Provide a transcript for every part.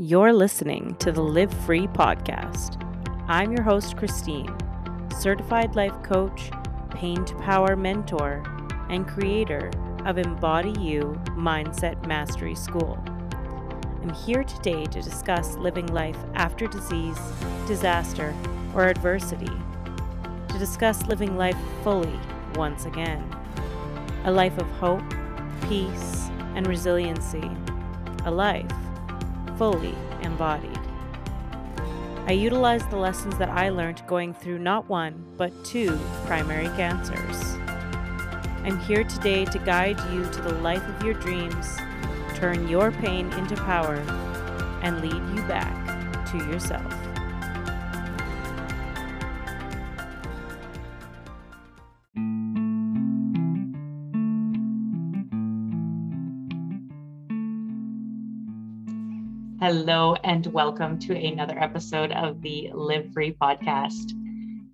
You're listening to the Live Free podcast. I'm your host, Christine, certified life coach, pain to power mentor, and creator of Embody You Mindset Mastery School. I'm here today to discuss living life after disease, disaster, or adversity, to discuss living life fully once again. A life of hope, peace, and resiliency. A life fully embodied. I utilized the lessons that I learned going through not one, but two primary cancers. I'm here today to guide you to the life of your dreams, turn your pain into power, and lead you back to yourself. Hello, and welcome to another episode of the Live Free podcast.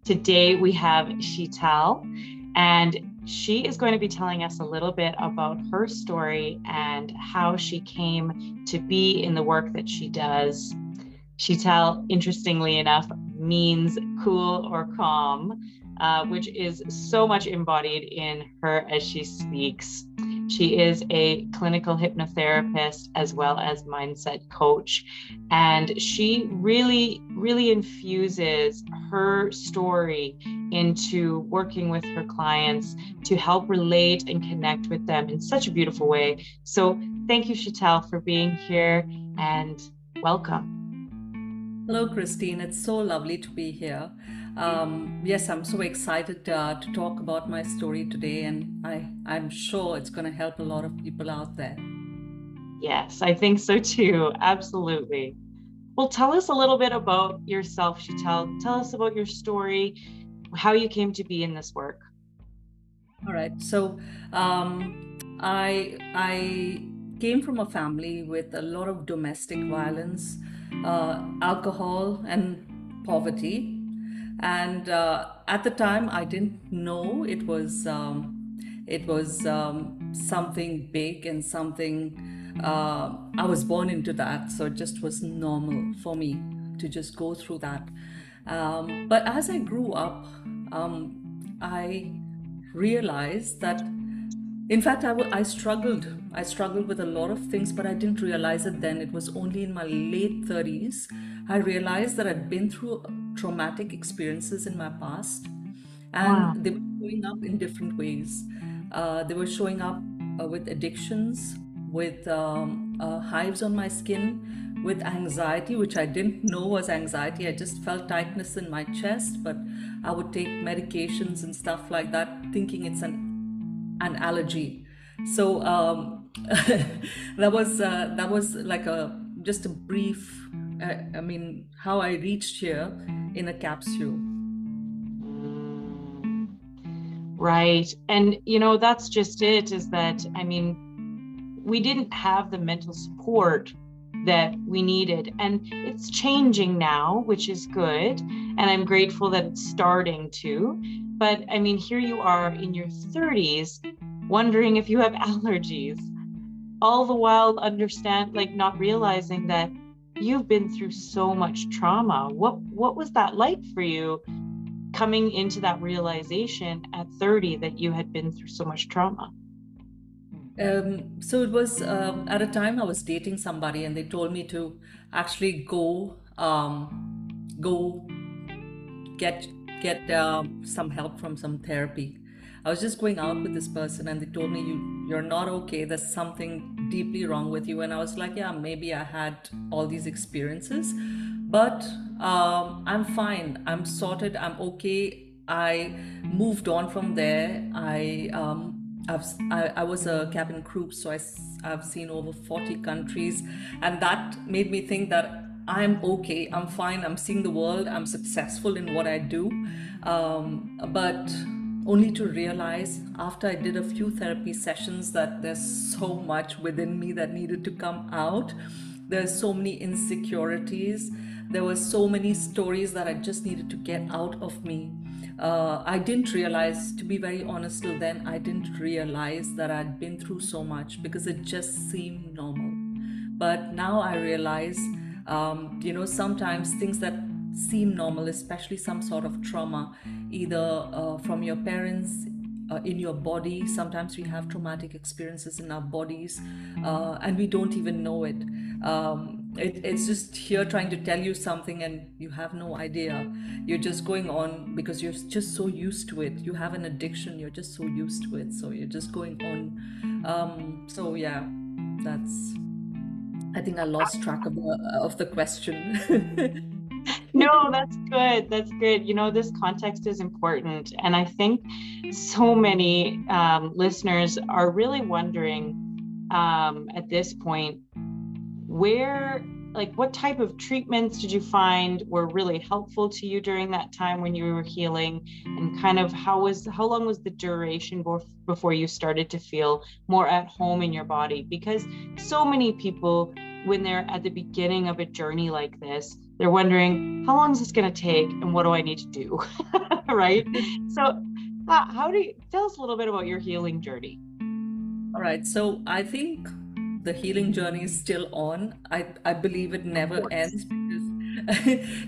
Today we have Sheetal, and she is going to be telling us a little bit about her story and how she came to be in the work that she does. Sheetal, interestingly enough, means cool or calm, uh, which is so much embodied in her as she speaks. She is a clinical hypnotherapist as well as mindset coach. And she really, really infuses her story into working with her clients to help relate and connect with them in such a beautiful way. So, thank you, Sheetal, for being here and welcome. Hello, Christine. It's so lovely to be here. Um, yes, I'm so excited uh, to talk about my story today, and I, I'm sure it's going to help a lot of people out there. Yes, I think so too. Absolutely. Well, tell us a little bit about yourself, Sheetal. Tell us about your story, how you came to be in this work. All right. So, um, I I came from a family with a lot of domestic violence, uh, alcohol, and poverty and uh, at the time i didn't know it was um, it was um, something big and something uh, i was born into that so it just was normal for me to just go through that. Um, but as i grew up um, i realized that in fact I, w- I struggled i struggled with a lot of things but i didn't realize it then. It was only in my late 30s i realized that i'd been through traumatic experiences in my past and wow. they were showing up in different ways. Uh, they were showing up uh, with addictions with um, uh, hives on my skin with anxiety which i didn't know was anxiety. I just felt tightness in my chest but i would take medications and stuff like that thinking it's an an allergy. So um, that was uh, that was like a just a brief uh, i mean how i reached here in a capsule. Right. And, you know, that's just it is that, I mean, we didn't have the mental support that we needed. And it's changing now, which is good. And I'm grateful that it's starting to. But I mean, here you are in your 30s wondering if you have allergies, all the while understand, like, not realizing that you've been through so much trauma. What what was that like for you coming into that realization at 30 that you had been through so much trauma? Um, so it was um, at a time I was dating somebody, and they told me to actually go um, go get get um, some help from some therapy. I was just going out with this person, and they told me you you're not okay. There's something deeply wrong with you. And I was like, yeah, maybe I had all these experiences, but um, I'm fine. I'm sorted. I'm okay. I moved on from there. I um, I've, I, I was a cabin crew, so I, I've seen over 40 countries, and that made me think that I'm okay, I'm fine, I'm seeing the world, I'm successful in what I do. Um, but only to realize after I did a few therapy sessions that there's so much within me that needed to come out. There's so many insecurities. There were so many stories that I just needed to get out of me. Uh, I didn't realize, to be very honest, till then, I didn't realize that I'd been through so much because it just seemed normal. But now I realize Um, you know, sometimes things that seem normal, especially some sort of trauma, either uh, from your parents, uh, in your body. Sometimes we have traumatic experiences in our bodies uh, and we don't even know it. Um, it. It's just here trying to tell you something and you have no idea. You're just going on because you're just so used to it. You have an addiction, you're just so used to it. So you're just going on. Um, so, yeah, that's. I think I lost track of the, of the question. no, that's good. That's good. You know, this context is important. And I think so many um, listeners are really wondering um, at this point where, like, what type of treatments did you find were really helpful to you during that time when you were healing? And kind of how was, how long was the duration before you started to feel more at home in your body? Because so many people, when they're at the beginning of a journey like this, they're wondering how long is this going to take and what do i need to do? Right? So uh, how do you tell us a little bit about your healing journey. All right so i think the healing journey is still on. I i believe it never ends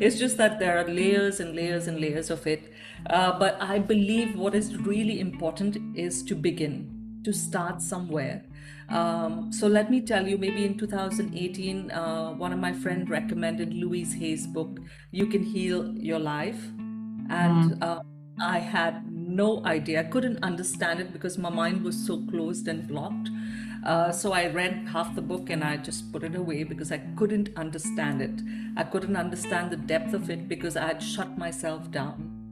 it's just that there are layers and layers and layers of it. Uh, but i believe what is really important is to begin to start somewhere um, so let me tell you, maybe in 2018, uh, one of my friends recommended Louise Hay's book, You Can Heal Your Life. And mm. uh, I had no idea. I couldn't understand it because my mind was so closed and blocked. Uh, so I read half the book and I just put it away because I couldn't understand it. I couldn't understand the depth of it because I had shut myself down.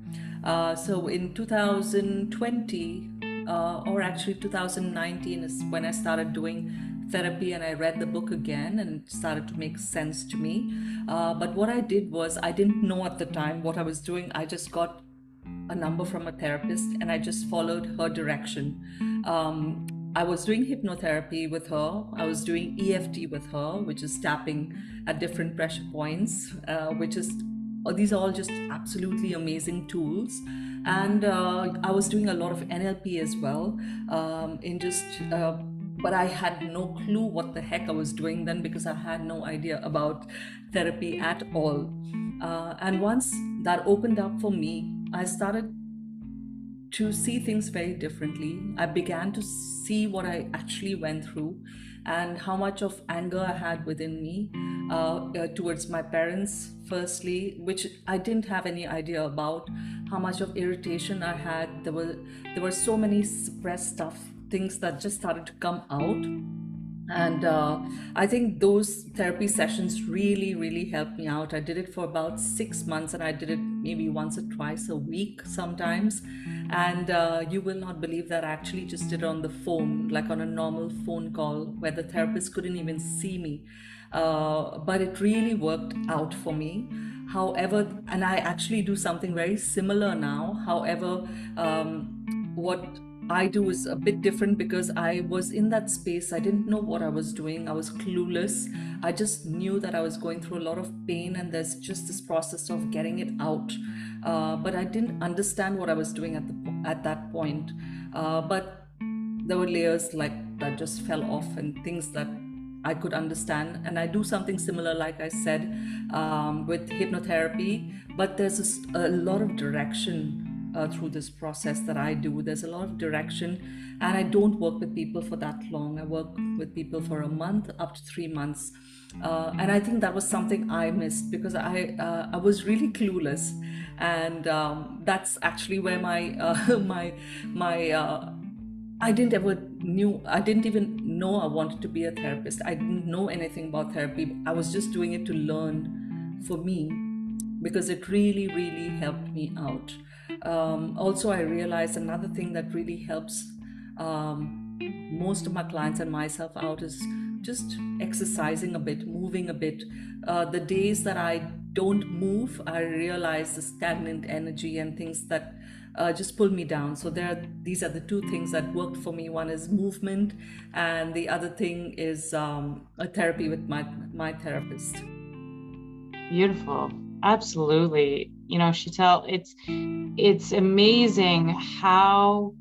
Uh, so in 2020, uh, or actually 2019 is when I started doing therapy and I read the book again and it started to make sense to me. Uh, but what I did was, I didn't know at the time what I was doing. I just got a number from a therapist and I just followed her direction. Um, I was doing hypnotherapy with her. I was doing EFT with her, which is tapping at different pressure points, uh, which is these are all just absolutely amazing tools and uh, I was doing a lot of NLP as well um, in just. Uh, but I had no clue what the heck I was doing then because I had no idea about therapy at all. Uh, and once that opened up for me, I started to see things very differently. I began to see what I actually went through and how much of anger I had within me uh, uh, towards my parents, firstly, which I didn't have any idea about. How much of irritation I had. There were there were so many suppressed stuff, things that just started to come out and uh, i think those therapy sessions really really helped me out. I did it for about six months and i did it maybe once or twice a week sometimes. And uh, you will not believe that i actually just did it on the phone like on a normal phone call where the therapist couldn't even see me. Uh, but it really worked out for me. However and i actually do something very similar now. However um, what I do is a bit different because I was in that space. I didn't know what I was doing. I was clueless. I just knew that I was going through a lot of pain, and there's just this process of getting it out. Uh, but I didn't understand what I was doing at the at that point. Uh, but there were layers like that just fell off, and things that I could understand. And I do something similar, like I said, um, with hypnotherapy. But there's a, a lot of direction uh, through this process that I do. There's a lot of direction, and I don't work with people for that long. I work with people for a month up to three months. Uh, and I think that was something I missed because I uh, I was really clueless, and um, that's actually where my uh, my my uh, I didn't ever knew I didn't even know I wanted to be a therapist. I didn't know anything about therapy. I was just doing it to learn for me because it really really helped me out. Um, also, I realized another thing that really helps um, most of my clients and myself out is just exercising a bit, moving a bit. Uh, the days that I don't move, I realize the stagnant energy and things that uh, just pull me down. So there, are, these are the two things that worked for me. One is movement, and the other thing is um, a therapy with my my therapist. Beautiful, absolutely you know Sheetal it's it's amazing how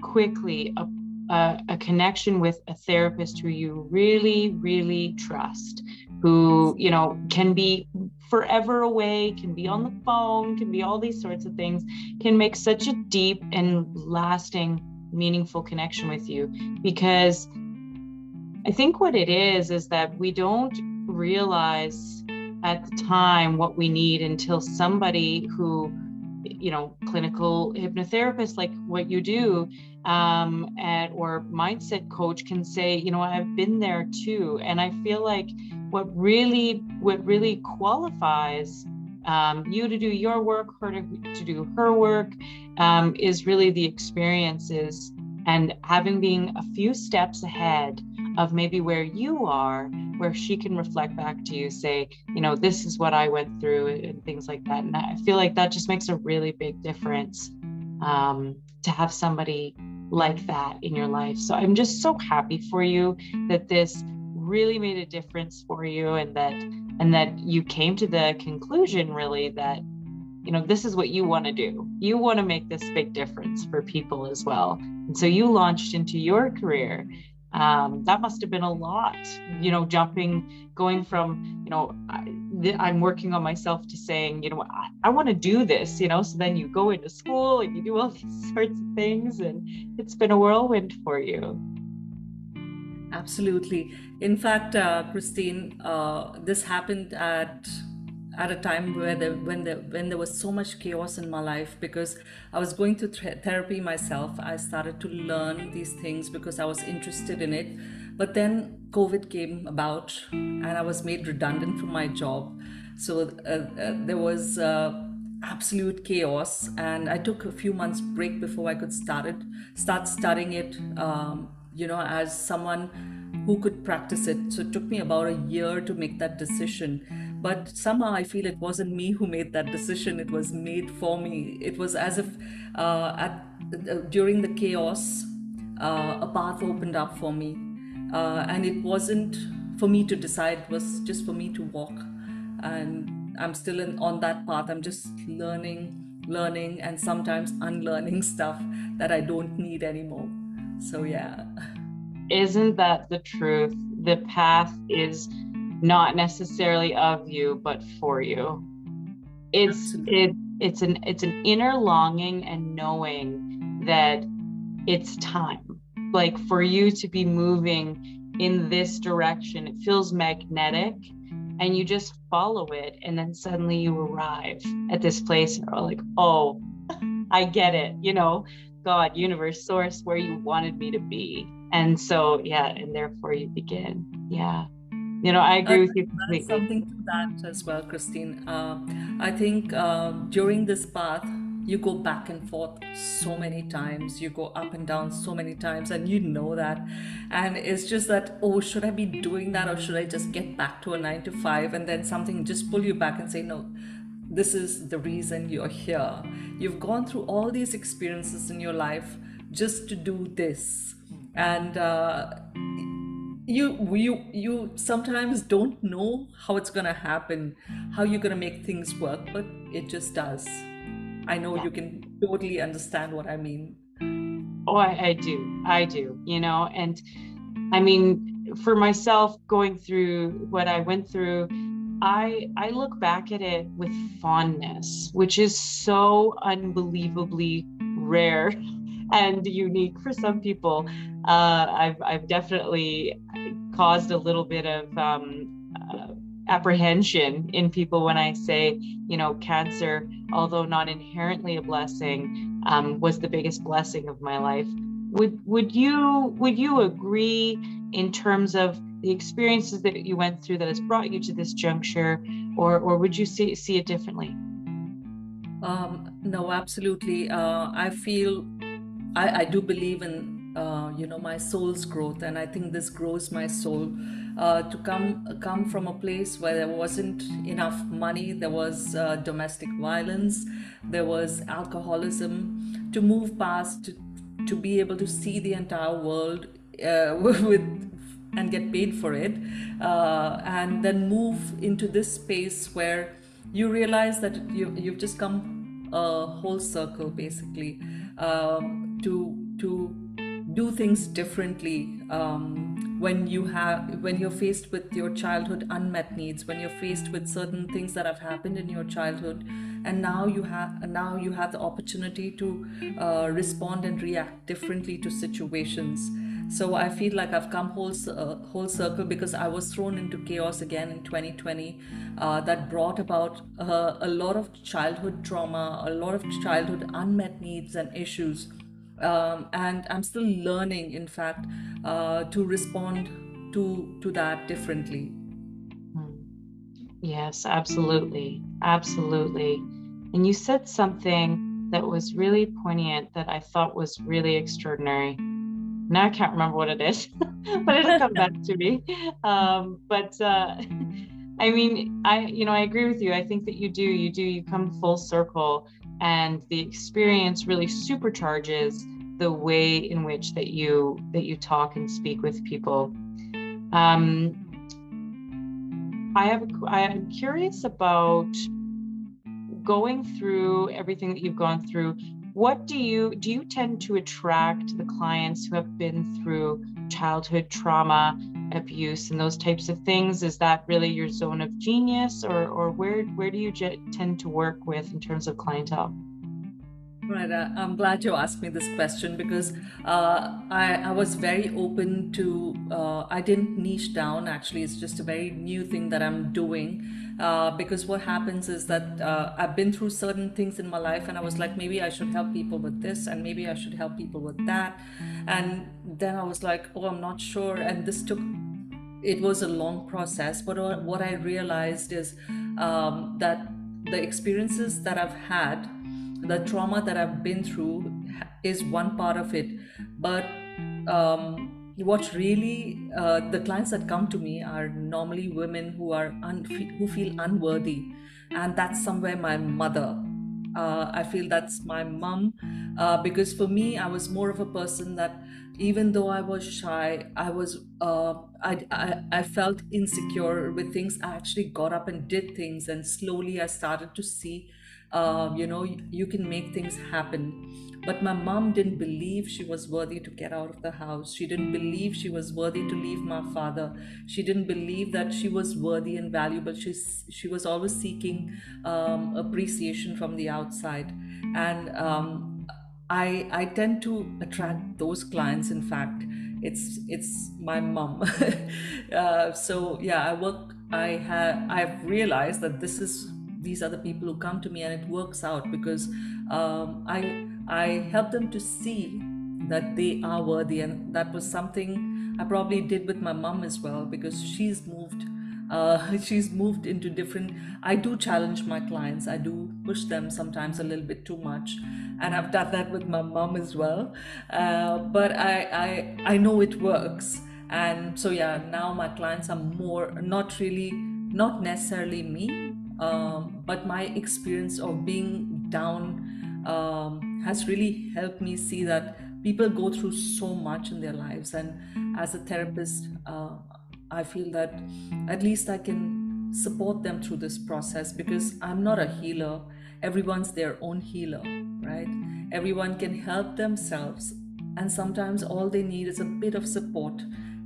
quickly a, a, a, connection with a therapist who you really really trust who, you know, can be forever away, can be on the phone, can be all these sorts of things, can make such a deep and lasting, meaningful connection with you. Because I think what it is, is that we don't realize at the time what we need until somebody who you know clinical hypnotherapist like what you do um, and or mindset coach can say you know i've been there too. And i feel like what really what really qualifies um, you to do your work her to, to do her work um, is really the experiences and having being a few steps ahead of maybe where you are, where she can reflect back to you, say, you know, this is what I went through and things like that. And I feel like that just makes a really big difference um, to have somebody like that in your life. So I'm just so happy for you that this really made a difference for you and that and that you came to the conclusion really that you know this is what you want to do you want to make this big difference for people as well and so you launched into your career um, that must have been a lot you know jumping going from you know I, am working on myself to saying you know i, I want to do this you know so then you go into school and you do all these sorts of things and it's been a whirlwind for you. Absolutely. In fact uh, christine uh, this happened at at a time where the, when the when there was so much chaos in my life because I was going to th- therapy myself. I started to learn these things because I was interested in it. But then COVID came about, and I was made redundant from my job. So uh, uh, there was uh, absolute chaos, and I took a few months break before I could start it, start studying it. Um, you know, as someone who could practice it. So it took me about a year to make that decision but somehow i feel it wasn't me who made that decision. It was made for me. It was as if uh, at uh, during the chaos uh, a path opened up for me. Uh, and it wasn't for me to decide. It was just for me to walk. And i'm still in, on that path. I'm just learning learning and sometimes unlearning stuff that i don't need anymore. So yeah. Isn't that the truth? The path is not necessarily of you but for you. It's it it's an it's an inner longing and knowing that it's time. Like for you to be moving in this direction it feels magnetic and you just follow it and then suddenly you arrive at this place and are like oh i get it you know? God universe source where you wanted me to be. And so yeah and therefore you begin. Yeah you know i agree with you completely. something to that as well christine. Uh, i think uh, during this path you go back and forth so many times you go up and down so many times and you know that. And it's just that oh should i be doing that or should i just get back to a 9 to 5 and then something just pull you back and say no this is the reason you're here. You've gone through all these experiences in your life just to do this. And uh, you you you sometimes don't know how it's gonna happen, how you're gonna make things work, but it just does. I know yeah. you can totally understand what I mean. Oh, I, I do. I do. You know, and I mean, for myself, going through what I went through, I I look back at it with fondness, which is so unbelievably rare and unique for some people. Uh, I've I've definitely caused a little bit of um, uh, apprehension in people when I say, you know, cancer, although not inherently a blessing, um, was the biggest blessing of my life. Would would you would you agree in terms of the experiences that you went through that has brought you to this juncture, or or would you see see it differently? Um, no, absolutely. Uh, I feel I, I do believe in uh, you know my soul's growth. And i think this grows my soul uh, to come come from a place where there wasn't enough money. There was uh, domestic violence. There was alcoholism. To move past to, to be able to see the entire world uh, with and get paid for it uh, and then move into this space where you realize that you, you've just come a whole circle basically to to do things differently, um, when you have when you're faced with your childhood unmet needs when you're faced with certain things that have happened in your childhood and now you have now you have the opportunity to uh, respond and react differently to situations. So i feel like i've come whole uh, whole circle because i was thrown into chaos again in 2020 uh, that brought about uh, a lot of childhood trauma a lot of childhood unmet needs and issues um, and i'm still learning in fact uh, to respond to to that differently. Hmm. yes absolutely. Absolutely. And you said something that was really poignant that i thought was really extraordinary. Now i can't remember what it is but it'll come back to me. Um, but uh, i mean i you know i agree with you. I think that you do you do you come full circle and the experience really supercharges the way in which that you that you talk and speak with people. Um, i have i am curious about going through everything that you've gone through. What do you do you tend to attract the clients who have been through childhood trauma abuse and those types of things is that really your zone of genius or or where where do you tend to work with in terms of clientele Right, I'm glad you asked me this question because uh, I, I was very open to, uh, I didn't niche down actually, it's just a very new thing that I'm doing. Uh, because what happens is that uh, I've been through certain things in my life and I was like, maybe I should help people with this and maybe I should help people with that. And then I was like, oh, I'm not sure. And this took, it was a long process. But what I realized is um, that the experiences that I've had, the trauma that I've been through is one part of it. But um, what really uh, the clients that come to me are normally women who are un- who feel unworthy, and that's somewhere my mother. Uh, I feel that's my mom uh, because for me, I was more of a person that even though I was shy, I was uh, I, I I felt insecure with things. I actually got up and did things, and slowly I started to see uh, you know you can make things happen. But my mom didn't believe she was worthy to get out of the house. She didn't believe she was worthy to leave my father. She didn't believe that she was worthy and valuable. She, she was always seeking um, appreciation from the outside. And um, I, I tend to attract those clients in fact it's it's my mom. Uh, so yeah i work i have i've realized that this is these are the people who come to me and it works out because um, i i help them to see that they are worthy and that was something i probably did with my mom as well because she's moved uh, she's moved into different i do challenge my clients. I do push them sometimes a little bit too much. And i've done that with my mom as well. Uh, but I, I i know it works. And so yeah now my clients are more not really not necessarily me um, but my experience of being down um, has really helped me see that people go through so much in their lives. And as a therapist uh, i feel that at least i can support them through this process because i'm not a healer everyone's their own healer right everyone can help themselves and sometimes all they need is a bit of support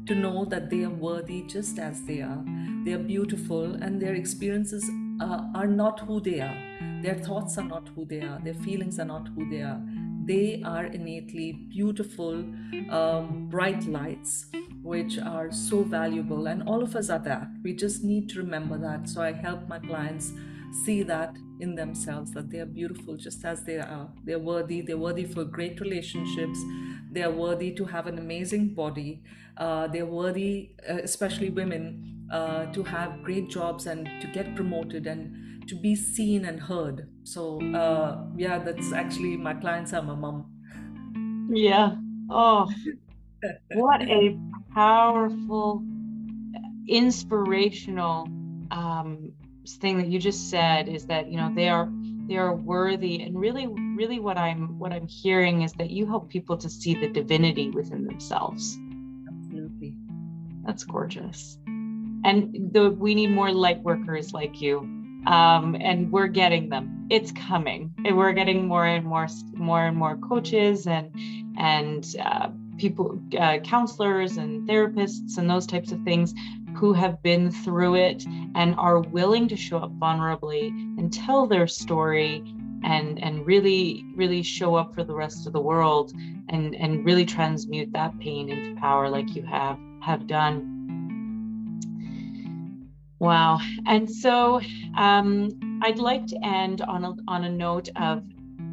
to know that they are worthy just as they are they are beautiful and their experiences uh, are not who they are. Their thoughts are not who they are. Their feelings are not who they are. They are innately beautiful, um, bright lights, which are so valuable. And all of us are that. We just need to remember that. So I help my clients see that in themselves that they are beautiful just as they are. They're worthy. They're worthy for great relationships. They are worthy to have an amazing body. Uh, they're worthy, uh, especially women, uh, to have great jobs and to get promoted and to be seen and heard. So, uh, yeah, that's actually my clients are my mom. Yeah. Oh, what a powerful, inspirational um, thing that you just said is that you know they are they are worthy. And really really what i'm what i'm hearing is that you help people to see the divinity within themselves. Absolutely. That's gorgeous. And the, we need more light workers like you. Um, and we're getting them. It's coming. And we're getting more and more more and more coaches and and uh, people, uh, counselors and therapists and those types of things who have been through it and are willing to show up vulnerably and tell their story and and really really show up for the rest of the world and and really transmute that pain into power like you have have done. Wow. And so um, i'd like to end on a, on a note of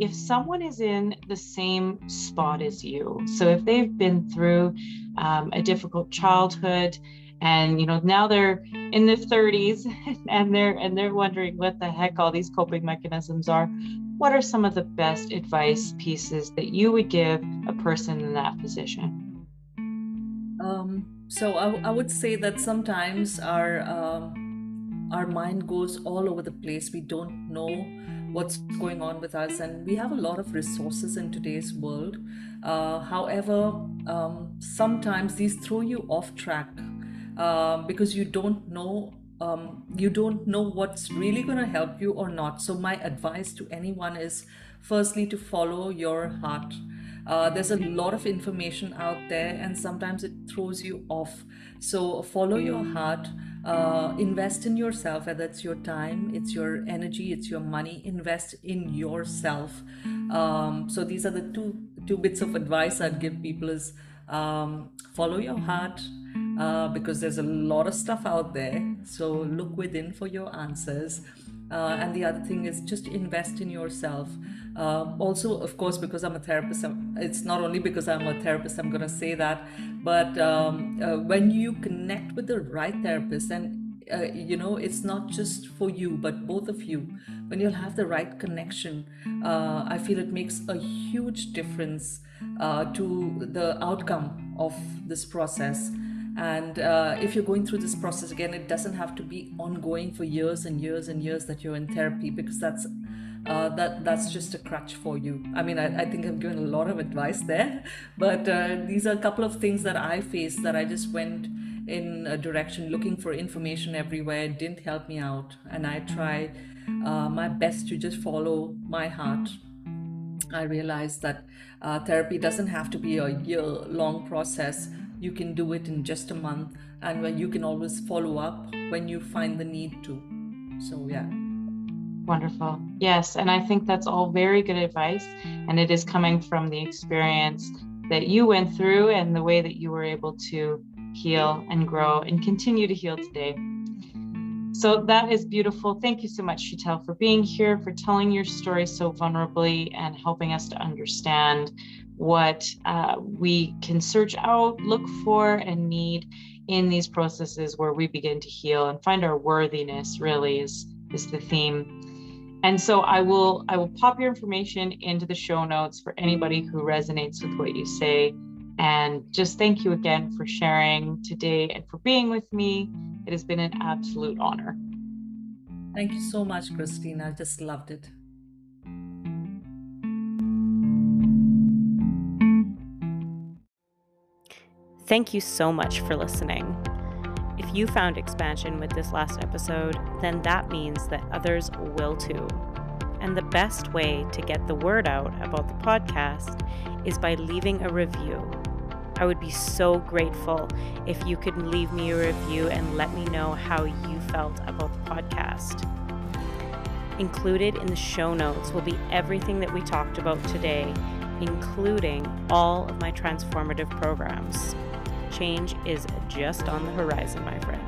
if someone is in the same spot as you so if they've been through um, a difficult childhood and you know now they're in their 30s and they're and they're wondering what the heck all these coping mechanisms are what are some of the best advice pieces that you would give a person in that position? Um, so I, I, would say that sometimes our um, our mind goes all over the place. We don't know what's going on with us and we have a lot of resources in today's world. Uh, however um, sometimes these throw you off track um, because you don't know um, you don't know what's really going to help you or not. So my advice to anyone is firstly to follow your heart. Uh, there's a lot of information out there and sometimes it throws you off. So follow your heart uh, invest in yourself whether it's your time it's your energy it's your money invest in yourself. Um, so these are the two two bits of advice i'd give people is um, follow your heart uh, because there's a lot of stuff out there. So look within for your answers. Uh, and the other thing is just invest in yourself. Uh, also, of course, because I'm a therapist, I'm, it's not only because I'm a therapist, I'm going to say that, but um, uh, when you connect with the right therapist, and uh, you know, it's not just for you, but both of you, when you'll have the right connection, uh, I feel it makes a huge difference to the outcome of this process. And uh, if you're going through this process again, it doesn't have to be ongoing for years and years and years that you're in therapy because that's uh, that that's just a crutch for you. I mean, I, I think I've given a lot of advice there, but uh, these are a couple of things that I faced that I just went in a direction looking for information everywhere. It didn't help me out, and I try uh, my best to just follow my heart. I realized that uh, therapy doesn't have to be a year long process you can do it in just a month and when you can always follow up when you find the need to. So yeah. Wonderful. Yes and i think that's all very good advice and it is coming from the experience that you went through and the way that you were able to heal and grow and continue to heal today. So that is beautiful. Thank you so much, Sheetal, for being here, for telling your story so vulnerably and helping us to understand what uh, we can search out, look for, and need in these processes where we begin to heal and find our worthiness really is is the theme. And so i will i will pop your information into the show notes for anybody who resonates with what you say. And just thank you again for sharing today and for being with me. It has been an absolute honor. Thank you so much christine i just loved it Thank you so much for listening. If you found expansion with this last episode, then that means that others will too. And the best way to get the word out about the podcast is by leaving a review. I would be so grateful if you could leave me a review and let me know how you felt about the podcast. Included in the show notes will be everything that we talked about today, including all of my transformative programs change is just on the horizon, my friend.